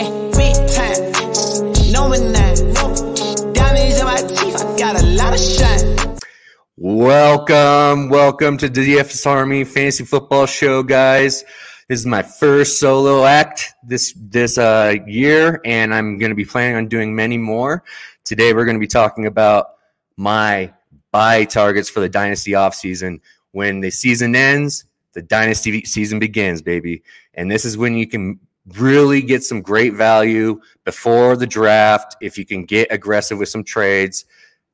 Yeah, big time. Diamonds in my teeth. I got a lot of shine. Welcome, welcome to the DFS Army Fantasy Football Show, guys. This is my first solo act this this uh, year, and I'm going to be planning on doing many more. Today, we're going to be talking about my buy targets for the dynasty offseason. When the season ends, the dynasty season begins, baby. And this is when you can really get some great value before the draft if you can get aggressive with some trades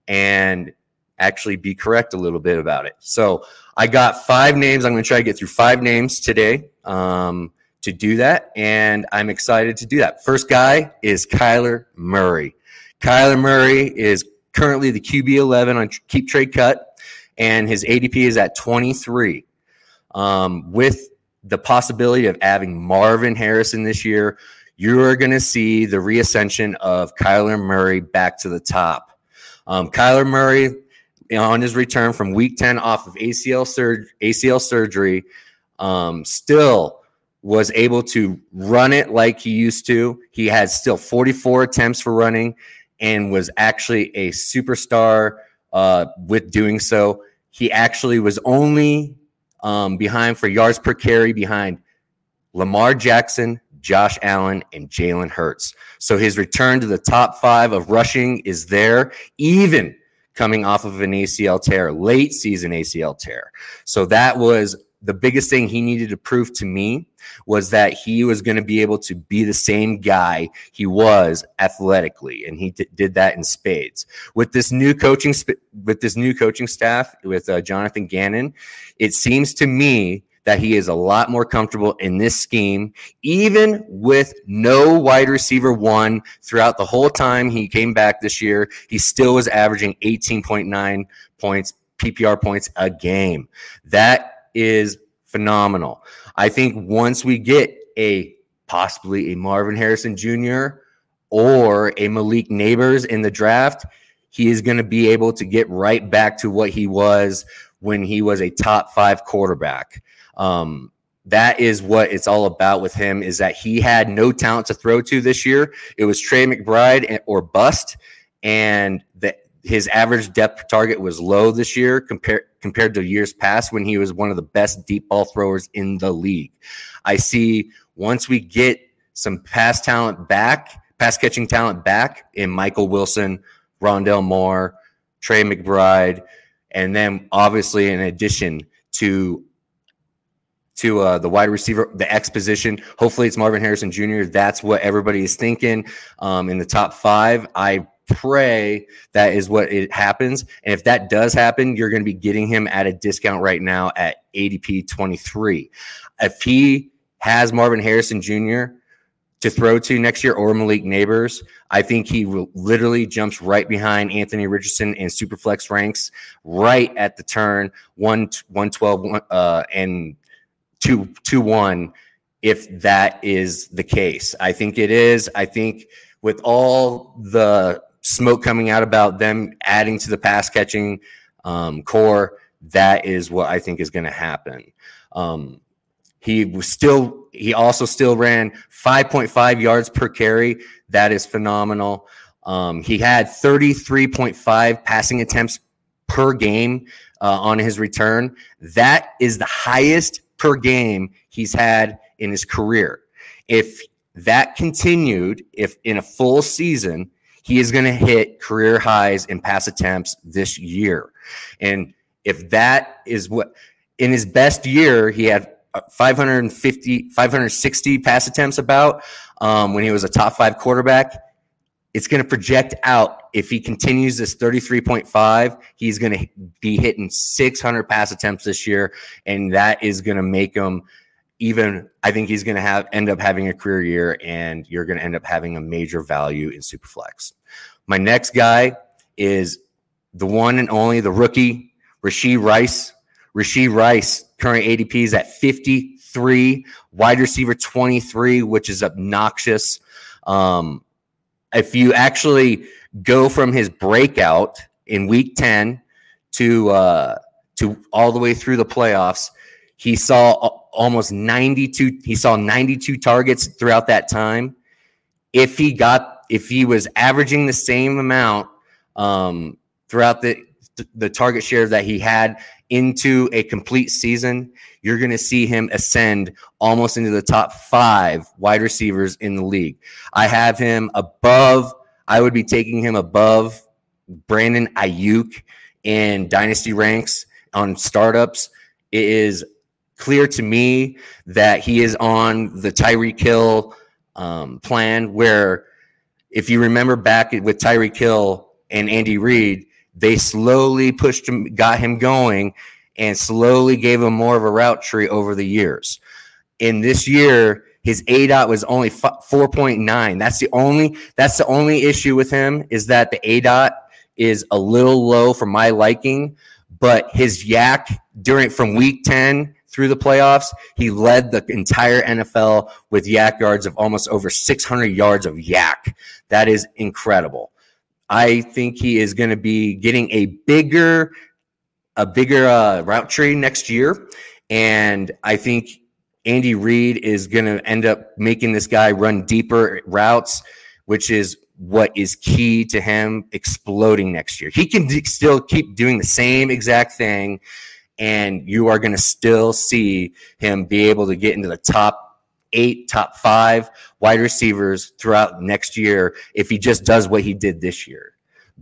and actually be correct a little bit about it. So I got five names. I'm going to try to get through five names today um, to do that. And I'm excited to do that. First guy is Kyler Murray. Kyler Murray is currently the QB 11 on Keep Trade Cut, and his ADP is at 23. Um, with the possibility of having Marvin Harrison this year, you are going to see the reascension of Kyler Murray back to the top. Um, Kyler Murray, on his return from Week 10 off of ACL, sur- ACL surgery, um, still was able to run it like he used to. He had still 44 attempts for running and was actually a superstar uh, with doing so. He actually was only um, behind for yards per carry behind Lamar Jackson, Josh Allen, and Jalen Hurts. So his return to the top five of rushing is there, even coming off of an ACL tear, late season ACL tear. So that was the biggest thing he needed to prove to me was that he was going to be able to be the same guy he was athletically and he d- did that in spades with this new coaching sp- with this new coaching staff with uh, Jonathan Gannon it seems to me that he is a lot more comfortable in this scheme, even with no wide receiver one throughout the whole time he came back this year. He still was averaging 18.9 points, PPR points a game. That is phenomenal. I think once we get a possibly a Marvin Harrison Jr. or a Malik Nabers in the draft, he is going to be able to get right back to what he was when he was a top five quarterback. Um, that is what it's all about with him is that he had no talent to throw to this year. It was Trey McBride or bust. And the his average depth target was low this year compared compared to years past when he was one of the best deep ball throwers in the league. I see once we get some pass talent back, pass catching talent back in Michael Wilson, Rondale Moore, Trey McBride, and then obviously in addition to to uh, the wide receiver, the X position. Hopefully, it's Marvin Harrison Jr. That's what everybody is thinking um, in the top five. I pray that is what it happens. And if that does happen, you're going to be getting him at a discount right now at ADP 23. If he has Marvin Harrison Jr. to throw to next year or Malik Nabers, I think he will literally jumps right behind Anthony Richardson in Superflex ranks right at the turn 1 112 uh, and 2 2 1 if that is the case. I think it is. I think with all the smoke coming out about them adding to the pass catching um, corps. That is what I think is going to happen. Um, he was still, he also still ran 5.5 yards per carry. That is phenomenal. Um, he had 33.5 passing attempts per game uh, on his return. That is the highest per game he's had in his career. If that continued, if in a full season, he is going to hit career highs in pass attempts this year. And if that is what in his best year, he had 550, 560 pass attempts about um, when he was a top five quarterback. It's going to project out if he continues this 33.5, he's going to be hitting 600 pass attempts this year. And that is going to make him even I think he's going to have end up having a career year, and you're going to end up having a major value in Superflex. My next guy is the one and only the rookie Rashee Rice. Rashee Rice current ADP is at 53, wide receiver 23, which is obnoxious. Um, if you actually go from his breakout in Week 10 to uh, to all the way through the playoffs, he saw almost 92 he saw 92 targets throughout that time if he got if he was averaging the same amount um, throughout the the target share that he had into a complete season, you're going to see him ascend almost into the top five wide receivers in the league. I have him above. I would be taking him above Brandon Aiyuk in dynasty ranks on startups. It is clear to me that he is on the Tyreek Hill um, plan where if you remember back with Tyreek Hill and Andy Reid, they slowly pushed him, got him going, and slowly gave him more of a route tree over the years. In this year, his A dot was only 4.9. That's the only that's the only issue with him is that the A dot is a little low for my liking, but his yak during from week 10 through the playoffs, he led the entire NFL with yak yards of almost over 600 yards of yak. That is incredible. I think he is going to be getting a bigger, a bigger uh, route tree next year, and I think Andy Reid is going to end up making this guy run deeper routes, which is what is key to him exploding next year. He can d- still keep doing the same exact thing and you are going to still see him be able to get into the top eight, top five wide receivers throughout next year if he just does what he did this year.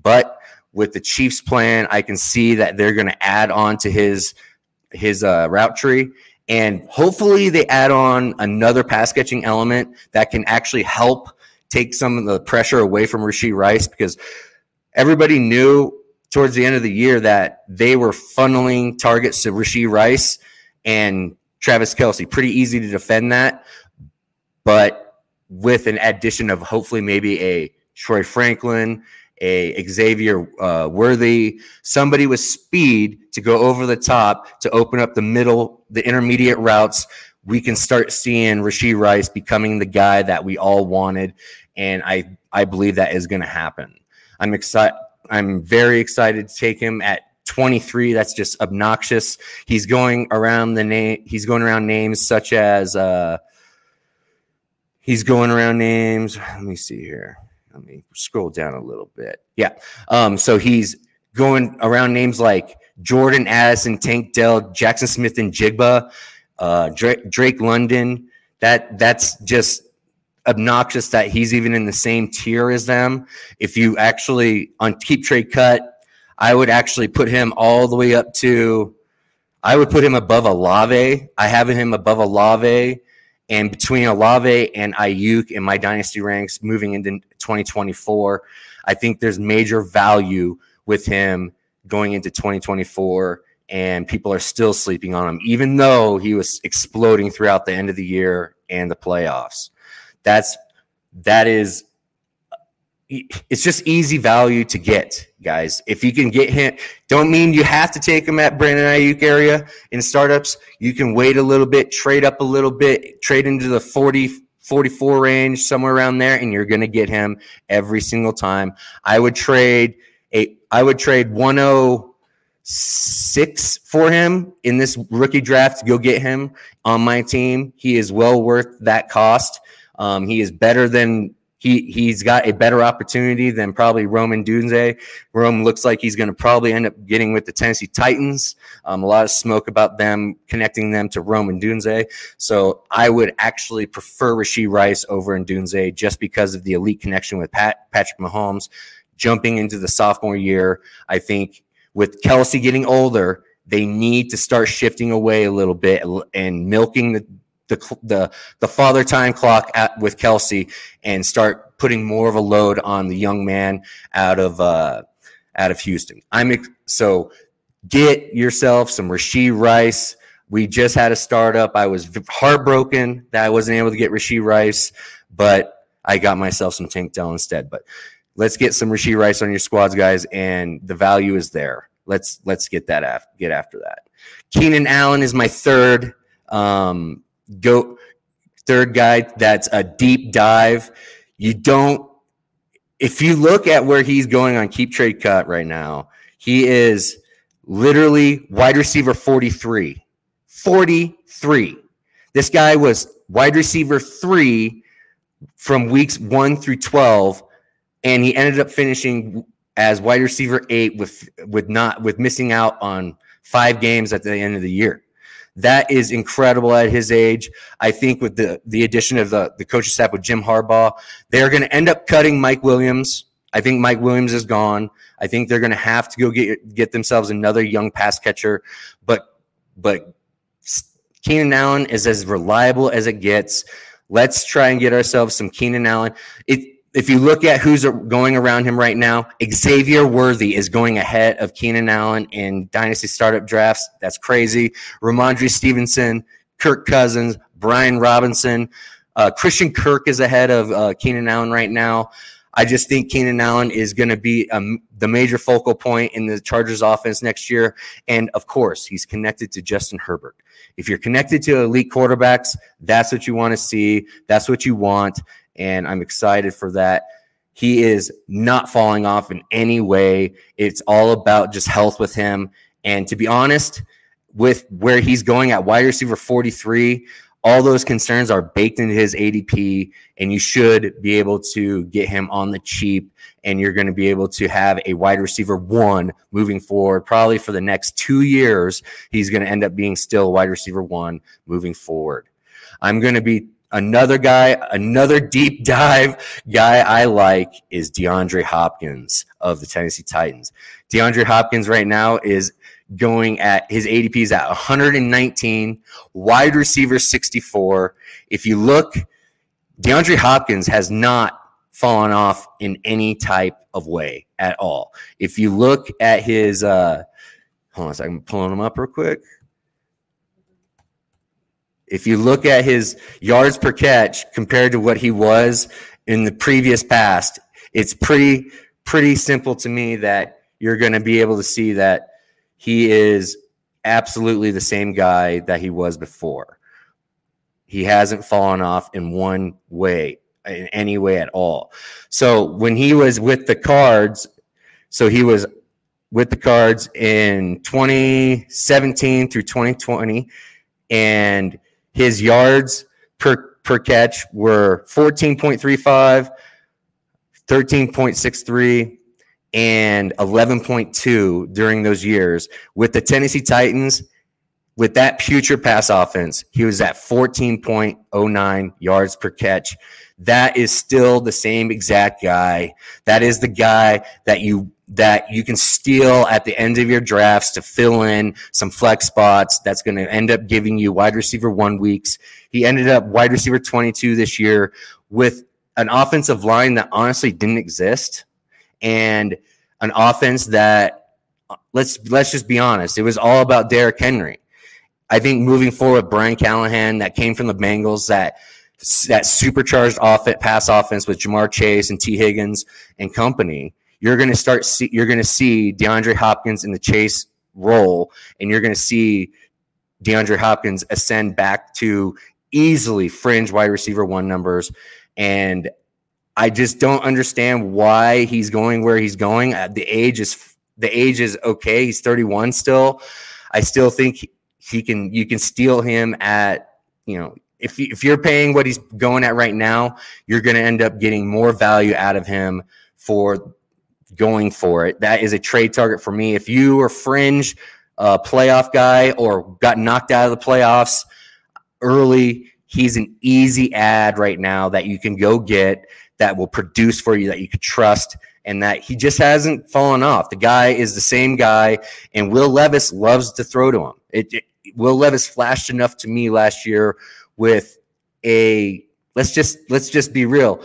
But with the Chiefs' plan, I can see that they're going to add on to his his uh, route tree, and hopefully they add on another pass catching element that can actually help take some of the pressure away from Rashee Rice because everybody knew towards the end of the year that they were funneling targets to Rashee Rice and Travis Kelce. Pretty easy to defend that, but with an addition of hopefully maybe a Troy Franklin, a Xavier uh, Worthy, somebody with speed to go over the top to open up the middle, the intermediate routes. We can start seeing Rashee Rice becoming the guy that we all wanted, and I I believe that is going to happen. I'm excited. I'm very excited to take him at 23. That's just obnoxious. He's going around the name. He's going around names such as. Uh, he's going around names. Let me see here. Let me scroll down a little bit. Yeah. Um, so he's going around names like Jordan Addison, Tank Dell, Jaxon Smith-Njigba, uh, Drake, Drake London. That that's just obnoxious that he's even in the same tier as them. If you actually on keep trade cut, I would actually put him all the way up to. I would put him above Olave. I have him above Olave, and between Olave and Aiyuk in my dynasty ranks moving into 2024, I think there's major value with him going into 2024 and people are still sleeping on him, even though he was exploding throughout the end of the year and the playoffs. That's that is it's just easy value to get, guys. If you can get him, don't mean you have to take him at Brandon Aiyuk area in startups. You can wait a little bit, trade up a little bit, trade into the 40, 44 range, somewhere around there, and you're going to get him every single time. I would trade a, I would trade 106 for him in this rookie draft go get him on my team. He is well worth that cost. Um, he is better than he he's got a better opportunity than probably Roman Odunze. Rome looks like he's going to probably end up getting with the Tennessee Titans. Um, a lot of smoke about them connecting them to Roman Odunze. So I would actually prefer Rashee Rice over Odunze just because of the elite connection with Pat, Patrick Mahomes. Jumping into the sophomore year, I think with Kelce getting older, they need to start shifting away a little bit and milking the the the the father time clock at, with Kelce and start putting more of a load on the young man out of uh, out of Houston. I'm ex- so get yourself some Rashee Rice. We just had a startup. I was heartbroken that I wasn't able to get Rashee Rice, but I got myself some Tank Dell instead. But let's get some Rashee Rice on your squads, guys, and the value is there. Let's let's get that after get after that. Keenan Allen is my third. Um, go third guy that's a deep dive. You don't if you look at where he's going on keep trade cut right now, he is literally wide receiver 43. 43. This guy was wide receiver 3 from weeks one through 12, and he ended up finishing as wide receiver eight with with not with missing out on five games at the end of the year. That is incredible at his age. I think with the the addition of the the coaching staff with Jim Harbaugh, they're going to end up cutting Mike Williams. I think Mike Williams is gone. I think they're going to have to go get get themselves another young pass catcher. But but Keenan Allen is as reliable as it gets. Let's try and get ourselves some Keenan Allen. It, if you look at who's going around him right now, Xavier Worthy is going ahead of Keenan Allen in dynasty startup drafts. That's crazy. Rhamondre Stevenson, Kirk Cousins, Brian Robinson, uh, Christian Kirk is ahead of uh, Keenan Allen right now. I just think Keenan Allen is going to be um, the major focal point in the Chargers offense next year. And of course, he's connected to Justin Herbert. If you're connected to elite quarterbacks, that's what you want to see. That's what you want and I'm excited for that. He is not falling off in any way. It's all about just health with him. And to be honest, with where he's going at wide receiver 43, all those concerns are baked into his ADP, and you should be able to get him on the cheap. And you're going to be able to have a wide receiver one moving forward, probably for the next two years. He's going to end up being still wide receiver one moving forward. I'm going to be Another guy, another deep dive guy I like is DeAndre Hopkins of the Tennessee Titans. DeAndre Hopkins right now is going at his ADP is at 119, wide receiver 64. If you look, DeAndre Hopkins has not fallen off in any type of way at all. If you look at his, uh, hold on a second, I'm pulling him up real quick. If you look at his yards per catch compared to what he was in the previous past, it's pretty pretty simple to me that you're going to be able to see that he is absolutely the same guy that he was before. He hasn't fallen off in one way, in any way at all. So when he was with the cards, so he was with the cards in 2017 through 2020, and his yards per, per catch were 14.35, 13.63, and 11.2 during those years. With the Tennessee Titans, with that future pass offense, he was at 14.09 yards per catch. That is still the same exact guy. That is the guy that you that you can steal at the end of your drafts to fill in some flex spots. That's going to end up giving you wide receiver one weeks. He ended up wide receiver 22 this year with an offensive line that honestly didn't exist and an offense that uh, let's let's just be honest, it was all about Derrick Henry. I think moving forward, Brian Callahan that came from the Bengals that that supercharged off pass offense with Ja'Marr Chase and Tee Higgins and company you're going to start see you're going to see DeAndre Hopkins in the chase role, and you're going to see DeAndre Hopkins ascend back to easily fringe wide receiver one numbers. And I just don't understand why he's going where he's going. Uh, the age is the age is okay. He's 31 still. I still think he can. You can steal him at you know if if you're paying what he's going at right now, you're going to end up getting more value out of him for going for it. That is a trade target for me. If you are fringe uh, playoff guy or got knocked out of the playoffs early, he's an easy add right now that you can go get that will produce for you that you could trust and that he just hasn't fallen off. The guy is the same guy, and Will Levis loves to throw to him. It, it, Will Levis flashed enough to me last year with a let's just let's just be real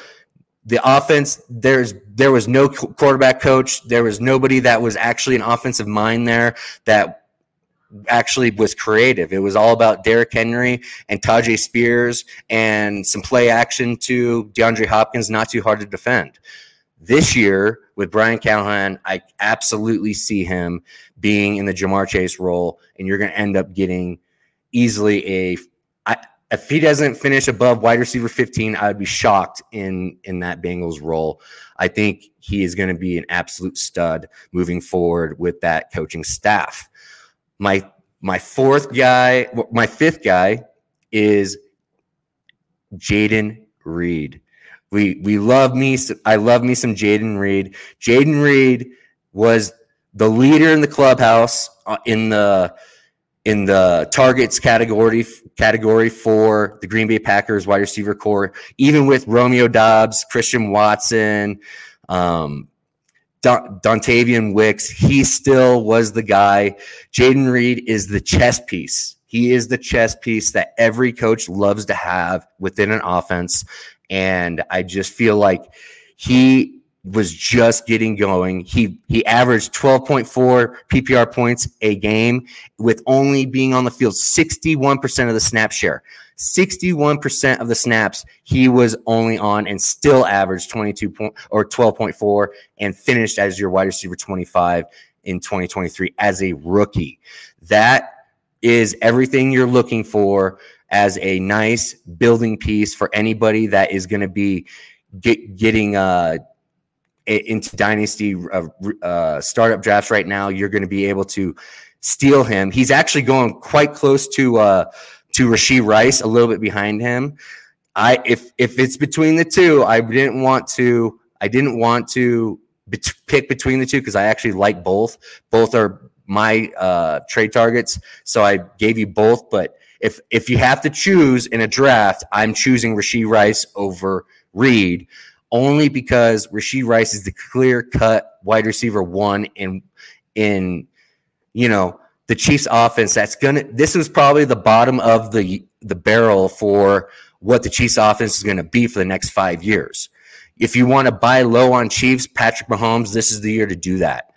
the offense there's there was no quarterback coach. There was nobody that was actually an offensive mind there that actually was creative. It was all about Derrick Henry and Tyjae Spears and some play action to DeAndre Hopkins not too hard to defend. This year with Brian Callahan I absolutely see him being in the Ja'Marr Chase role and you're going to end up getting easily a if he doesn't finish above wide receiver 15, I would be shocked in in that Bengals role. I think he is going to be an absolute stud moving forward with that coaching staff. My my fourth guy, my fifth guy is Jayden Reed We we love me. I love me some Jayden Reed. Jayden Reed was the leader in the clubhouse uh, in the in the targets category category for the Green Bay Packers wide receiver corps, even with Romeo Doubs, Christian Watson, um, Don, Dontayvion Wicks, he still was the guy. Jayden Reed is the chess piece. He is the chess piece that every coach loves to have within an offense. And I just feel like he was just getting going. He he averaged 12.4 PPR points a game with only being on the field 61% of the snap share. 61% of the snaps he was only on and still averaged 22 point or 12.4 and finished as your wide receiver 25 in 2023 as a rookie. That is everything you're looking for as a nice building piece for anybody that is going to be get, getting uh, into dynasty uh, uh, startup drafts right now. You're going to be able to steal him. He's actually going quite close to uh, to Rashee Rice, a little bit behind him. I if if it's between the two, I didn't want to. I didn't want to pick between the two because I actually like both. Both are my uh, trade targets, so I gave you both. But if if you have to choose in a draft, I'm choosing Rashee Rice over Reed only because Rashee Rice is the clear cut wide receiver one in in you know the Chiefs offense that's gonna this was probably the bottom of the the barrel for what the Chiefs offense is gonna be for the next five years. If you want to buy low on Chiefs, Patrick Mahomes, this is the year to do that.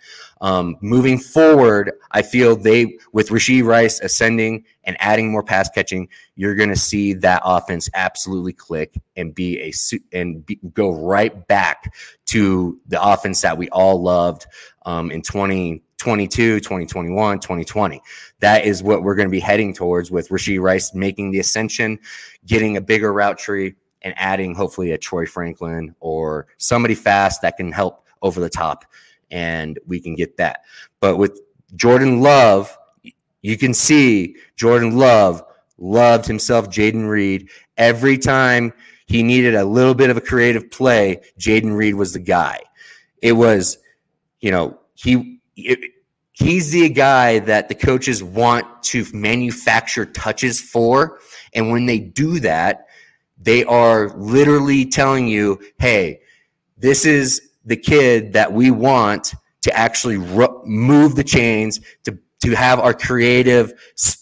Um, moving forward, I feel they, with Rashee Rice ascending and adding more pass catching, you're going to see that offense absolutely click and be a and be, go right back to the offense that we all loved um, in 2022, 2021, 2020. That is what we're going to be heading towards with Rashee Rice making the ascension, getting a bigger route tree, and adding hopefully a Troy Franklin or somebody fast that can help over the top and we can get that. But with Jordan Love, you can see Jordan Love loved himself Jayden Reed. Every time he needed a little bit of a creative play, Jayden Reed was the guy. It was, you know, he it, he's the guy that the coaches want to manufacture touches for, and when they do that, they are literally telling you, "Hey, this is the kid that we want to actually ru- move the chains to to have our creative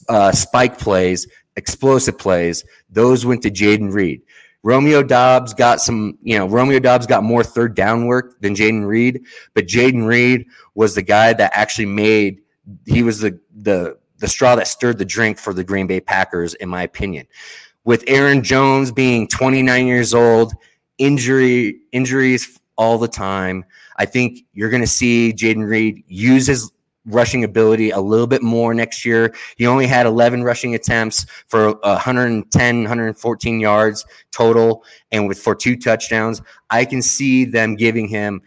uh, spike plays, explosive plays. Those went to Jayden Reed. Romeo Doubs got some, you know, Romeo Doubs got more third down work than Jayden Reed, but Jayden Reed was the guy that actually made. He was the the the straw that stirred the drink for the Green Bay Packers, in my opinion. With Aaron Jones being 29 years old, injury injuries all the time. I think you're going to see Jayden Reed use his rushing ability a little bit more next year. He only had 11 rushing attempts for 110, 114 yards total, and with for two touchdowns. I can see them giving him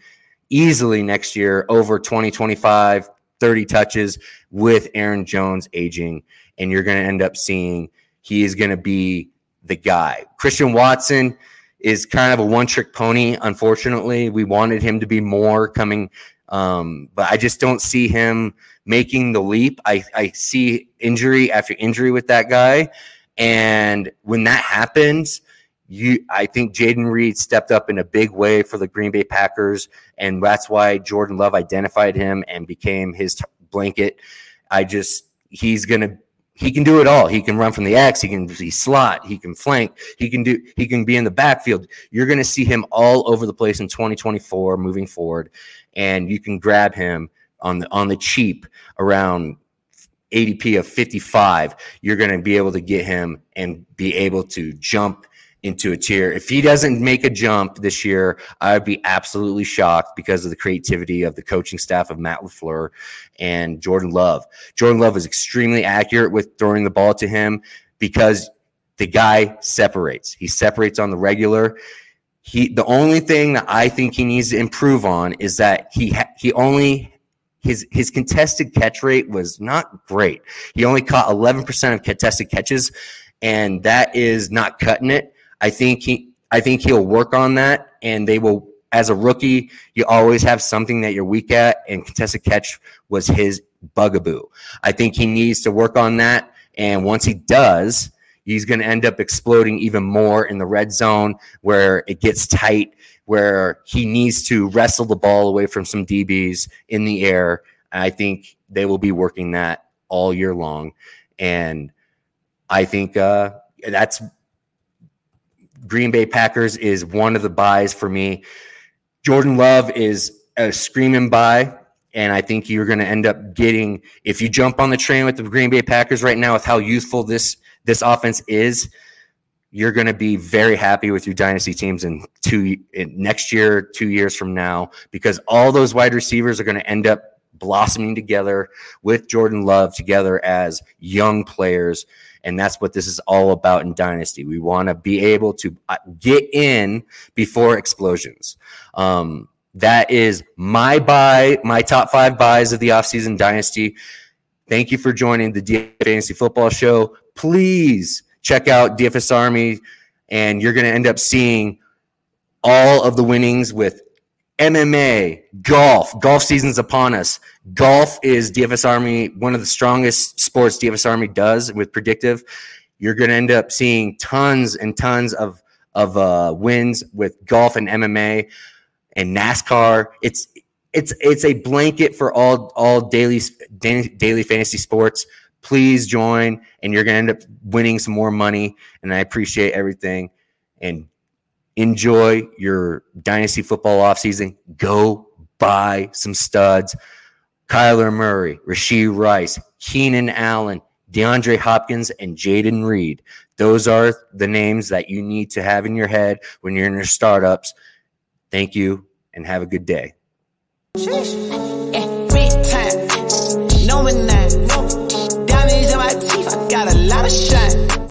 easily next year over 20, 25, 30 touches with Aaron Jones aging, and you're going to end up seeing he is going to be the guy. Christian Watson is kind of a one trick pony. Unfortunately, we wanted him to be more coming, um, but I just don't see him making the leap. I, I see injury after injury with that guy. And when that happens, you, I think Jayden Reed stepped up in a big way for the Green Bay Packers, and that's why Jordan Love identified him and became his t- blanket. I just he's gonna he can do it all. He can run from the X. He can be slot. He can flank. He can do. He can be in the backfield. You're going to see him all over the place in 2024 moving forward, and you can grab him on the on the cheap around ADP of 55. You're going to be able to get him and be able to jump into a tier. If he doesn't make a jump this year, I would be absolutely shocked because of the creativity of the coaching staff of Matt LaFleur and Jordan Love. Jordan Love is extremely accurate with throwing the ball to him because the guy separates. He separates on the regular. He the only thing that I think he needs to improve on is that he he only his his contested catch rate was not great. He only caught 11% of contested catches and that is not cutting it. I think he I think he'll work on that, and they will. As a rookie, you always have something that you're weak at, and contested catch was his bugaboo. I think he needs to work on that, and once he does, he's going to end up exploding even more in the red zone where it gets tight, where he needs to wrestle the ball away from some DBs in the air. I think they will be working that all year long, and I think uh, that's Green Bay Packers is one of the buys for me. Jordan Love is a screaming buy. And I think you're going to end up getting if you jump on the train with the Green Bay Packers right now with how youthful this this offense is, you're going to be very happy with your dynasty teams in two in next year, two years from now, because all those wide receivers are going to end up blossoming together with Jordan Love together as young players. And that's what this is all about in Dynasty. We want to be able to uh, get in before explosions. Um, that is my buy, my top five buys of the offseason Dynasty. Thank you for joining the DFS Fantasy Football Show. Please check out DFS Army, and you're going to end up seeing all of the winnings with MMA, golf. Golf season's upon us. Golf is DFS Army, one of the strongest sports DFS Army does with predictive. You're going to end up seeing tons and tons of of uh, wins with golf and MMA and NASCAR. It's it's it's a blanket for all all daily daily fantasy sports. Please join, and you're going to end up winning some more money. And I appreciate everything. And enjoy your dynasty football offseason. Go buy some studs. Kyler Murray, Rasheed Rice, Keenan Allen, DeAndre Hopkins, and Jayden Reed. Those are the names that you need to have in your head when you're in your startups. Thank you and have a good day. Sheesh.